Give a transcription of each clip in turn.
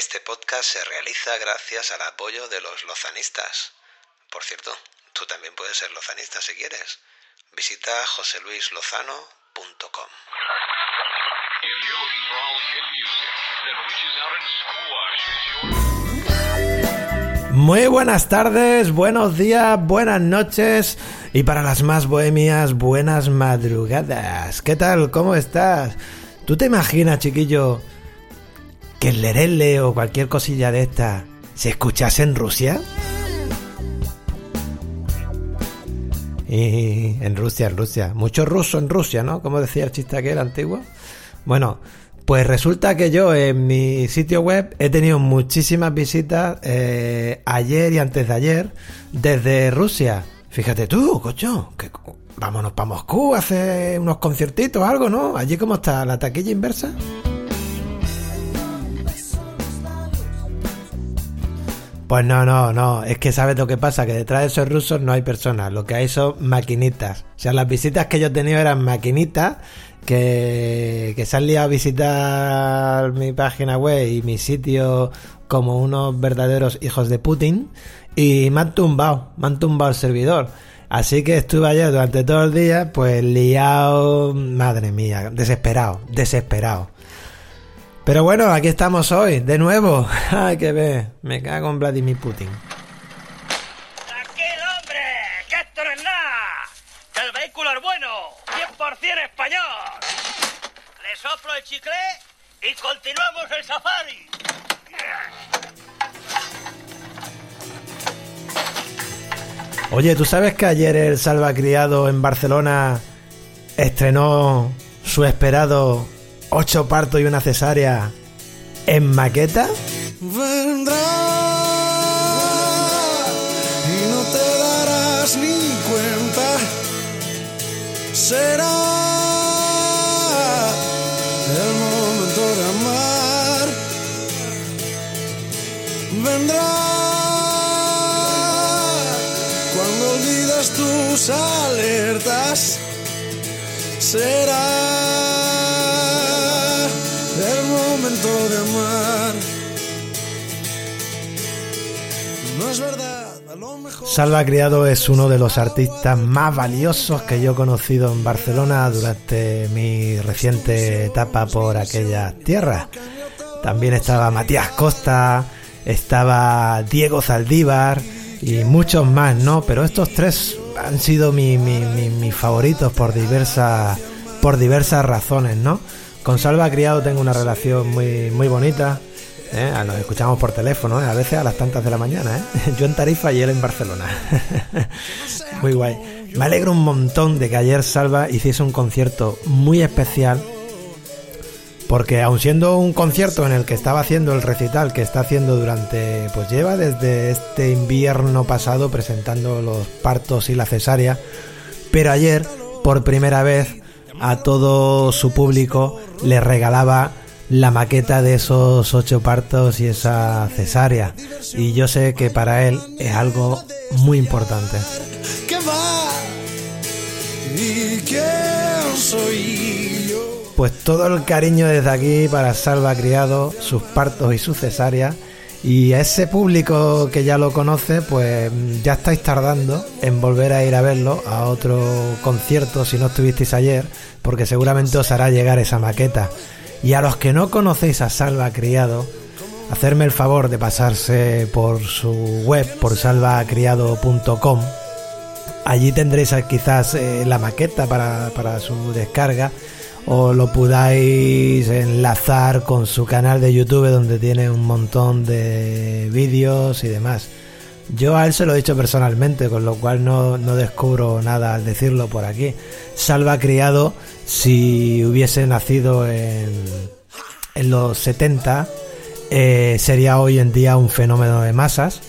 Este podcast se realiza gracias al apoyo de los lozanistas. Por cierto, tú también puedes ser lozanista si quieres. Visita joseluislozano.com. Muy buenas tardes, buenos días, buenas noches y para las más bohemias, buenas madrugadas. ¿Qué tal? ¿Cómo estás? ¿Tú te imaginas, chiquillo, que el lerele o cualquier cosilla de esta se escuchase en Rusia? Y en Rusia, en Rusia. Mucho ruso en Rusia, ¿no? Como decía el chiste aquel antiguo. Bueno, pues resulta que yo en mi sitio web he tenido muchísimas visitas eh, ayer y antes de ayer desde Rusia. Fíjate tú, cocho, que vámonos para Moscú a hacer unos conciertitos algo, ¿no? Allí cómo está la taquilla inversa. Pues no, no, no. Es que sabes lo que pasa, que detrás de esos rusos no hay personas. Lo que hay son maquinitas. O sea, las visitas que yo he tenido eran maquinitas que, que se han liado a visitar mi página web y mi sitio como unos verdaderos hijos de Putin y me han tumbado, me han tumbado el servidor. Así que estuve ayer durante todo el día, pues liado, madre mía, desesperado, desesperado. Pero bueno, aquí estamos hoy, de nuevo. Ay, que ve, me cago en Vladimir Putin. ¡Tranquilo, hombre! ¡Que esto no es nada! ¡Que el vehículo es bueno! ¡100% español! Le soplo el chicle y continuamos el safari. Oye, ¿tú sabes que ayer el Salvacriado en Barcelona estrenó su esperado ocho partos y una cesárea en maqueta? Vendrá y no te darás ni cuenta. Será el momento de amar. Vendrá cuando olvides tus alertas. Es. Salva Criado es uno de los artistas más valiosos que yo he conocido en Barcelona durante mi reciente etapa por aquellas tierras. También estaba Matías Costa, estaba Diego Zaldívar y muchos más, ¿no? Pero estos tres han sido mi- mis favoritos por diversas, por diversas razones, ¿no? Con Salva Criado tengo una relación muy, muy bonita. ¿eh? Nos escuchamos por teléfono, ¿eh? a veces a las tantas de la mañana. ¿eh? Yo en Tarifa y él en Barcelona. muy guay. Me alegro un montón de que ayer Salva hiciese un concierto muy especial porque aun siendo un concierto en el que estaba haciendo el recital que está haciendo durante, pues lleva desde este invierno pasado presentando los partos y la cesárea, pero ayer por primera vez a todo su público le regalaba la maqueta de esos ocho partos y esa cesárea. Y yo sé que para él es algo muy importante. Pues todo el cariño desde aquí para Salva Criado, sus partos y su cesárea. Y a ese público que ya lo conoce, pues ya estáis tardando en volver a ir a verlo a otro concierto si no estuvisteis ayer, porque seguramente os hará llegar esa maqueta. Y a los que no conocéis a Salva Criado, hacerme el favor de pasarse por su web, por salvacriado.com. Allí tendréis quizás eh, la maqueta para, para su descarga o lo podáis enlazar con su canal de YouTube donde tiene un montón de vídeos y demás. Yo a él se lo he dicho personalmente, con lo cual no, no descubro nada al decirlo por aquí. Salva criado si hubiese nacido en, los 70, eh, sería hoy en día un fenómeno de masas.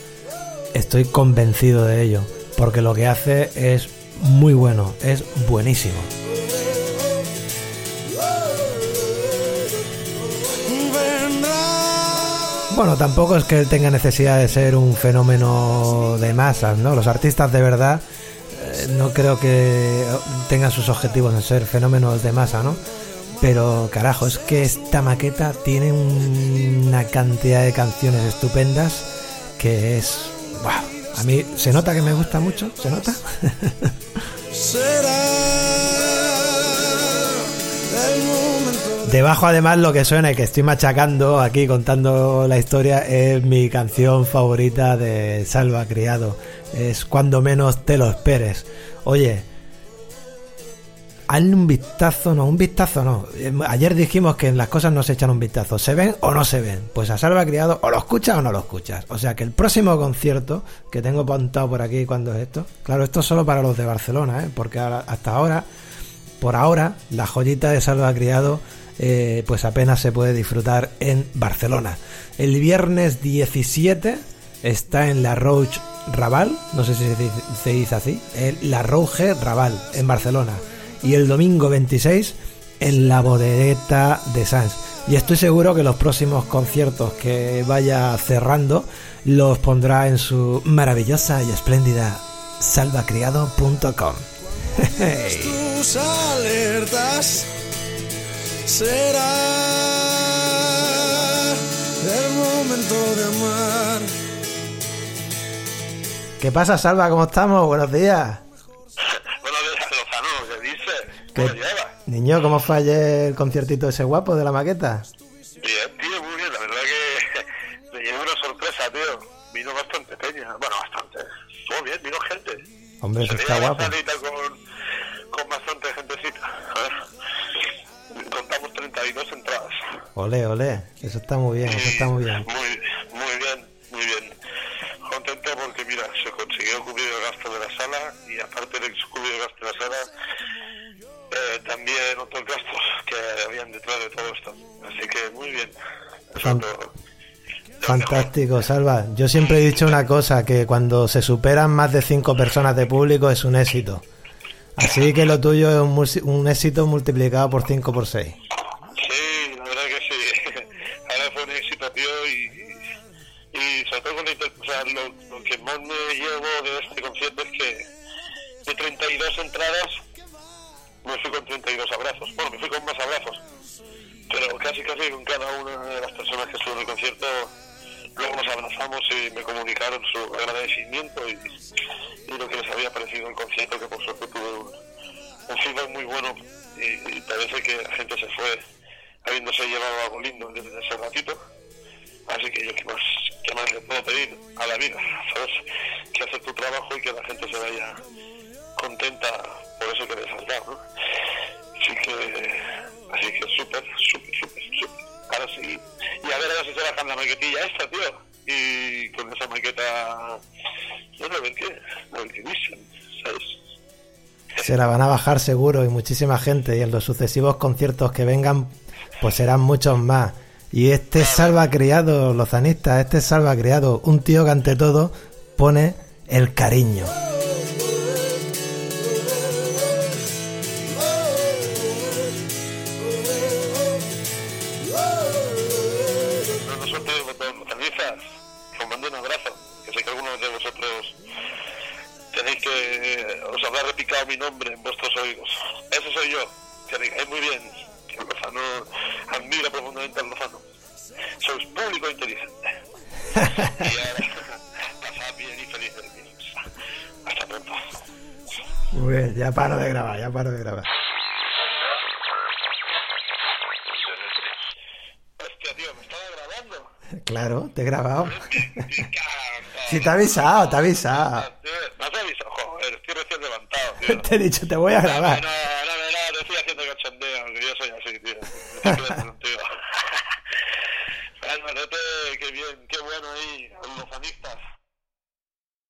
Estoy convencido de ello, porque lo que hace es muy bueno, es buenísimo. Bueno, tampoco es que él tenga necesidad de ser un fenómeno de masas, ¿no? Los artistas de verdad eh, no creo que tengan sus objetivos en ser fenómenos de masa, ¿no? Pero carajo, es que esta maqueta tiene una cantidad de canciones estupendas que es... Wow, a mí se nota que me gusta mucho, ¿se nota? Debajo además lo que suena que estoy machacando aquí contando la historia es mi canción favorita de Salva Criado. Es cuando menos te lo esperes. Oye, hazle un vistazo, no, un vistazo no. Ayer dijimos que en las cosas no se echan un vistazo, ¿se ven o no se ven? Pues a Salva Criado o lo escuchas o no lo escuchas. O sea que el próximo concierto que tengo apuntado por aquí cuando es esto, claro, esto es solo para los de Barcelona, ¿eh? porque hasta ahora, por ahora, la joyita de Salva Criado eh, pues apenas se puede disfrutar en Barcelona. El viernes 17 está en la Rouge Raval, no sé si se dice así, en la Rouge Raval en Barcelona. Y el domingo 26 en la bodegueta de Sans. Y estoy seguro que los próximos conciertos que vaya cerrando los pondrá en su maravillosa y espléndida salvacriado.com. Tus alertas será el momento de amar. ¿Qué pasa, Salva? ¿Cómo estamos? Buenos días. Buenos días, Lozano. ¿Qué dices? ¿Cómo ¿Qué? Niño, ¿cómo fue ayer el conciertito ese guapo de la maqueta? Bien, tío, muy bien. La verdad que me llevó una sorpresa, tío. Vino bastante peña. Bueno, bastante. Estuvo bien, vino gente. Hombre, eso está guapo salita con, con bastante gentecita. A ver. Contamos 32 Ole, ole. Eso está muy bien, eso está muy bien. Muy, muy bien, muy bien. Contento porque, mira, se consiguió cubrir el gasto de la sala y aparte de cubrir el gasto de la sala, eh, también otros gastos que habían detrás de todo esto. Así que muy bien. Fan- Fantástico, Salva. Yo siempre he dicho una cosa, que cuando se superan más de cinco personas de público es un éxito. Así que lo tuyo es un, un éxito multiplicado por 5 por 6. Y sobre todo con la o sea, lo, que más me llevo de este concierto es que de 32 entradas me fui con 32 abrazos. Bueno, me fui con más abrazos. Pero casi casi con cada una de las personas que estuvo en el concierto, luego nos abrazamos y me comunicaron su agradecimiento y, lo que les había parecido el concierto, que por suerte tuve un, un feedback muy bueno y, y parece que la gente se fue habiéndose llevado algo lindo desde ese ratito. Así que yo qué más, qué más le puedo pedir a la vida, ¿sabes? Que hacer tu trabajo y que la gente se vaya contenta por eso que has dado, ¿no? Así que, así que súper, súper, súper, súper. Ahora sí. Y a ver ahora si se bajan la maquetilla esta, tío. Y con esa maqueta, bueno, a ver qué, qué dicen, ¿sabes? Se la van a bajar seguro y muchísima gente. Y en los sucesivos conciertos que vengan, pues serán muchos más. Y este salva criado, lozanista, este salva criado, un tío que ante todo pone el cariño. No nosotros, los tanizas, os mando un abrazo. Que sé que algunos de vosotros tenéis que. os habrá repicado mi nombre en vuestros oídos. Ese soy yo. Que digáis muy bien. Que Lozano admira profundamente al Lozano. Sois público inteligente. y ahora, pasad bien y felices. Hasta pronto. Muy bien, ya paro de grabar, ya paro de grabar. Hostia, tío, me estaba grabando. Claro, te he grabado. Si te he avisado, te he avisado. Me has avisado, joder, estoy recién levantado, tío. Te he dicho, te voy a No, grabar. no, no, no, te estoy haciendo cachondeo, que yo soy así, tío.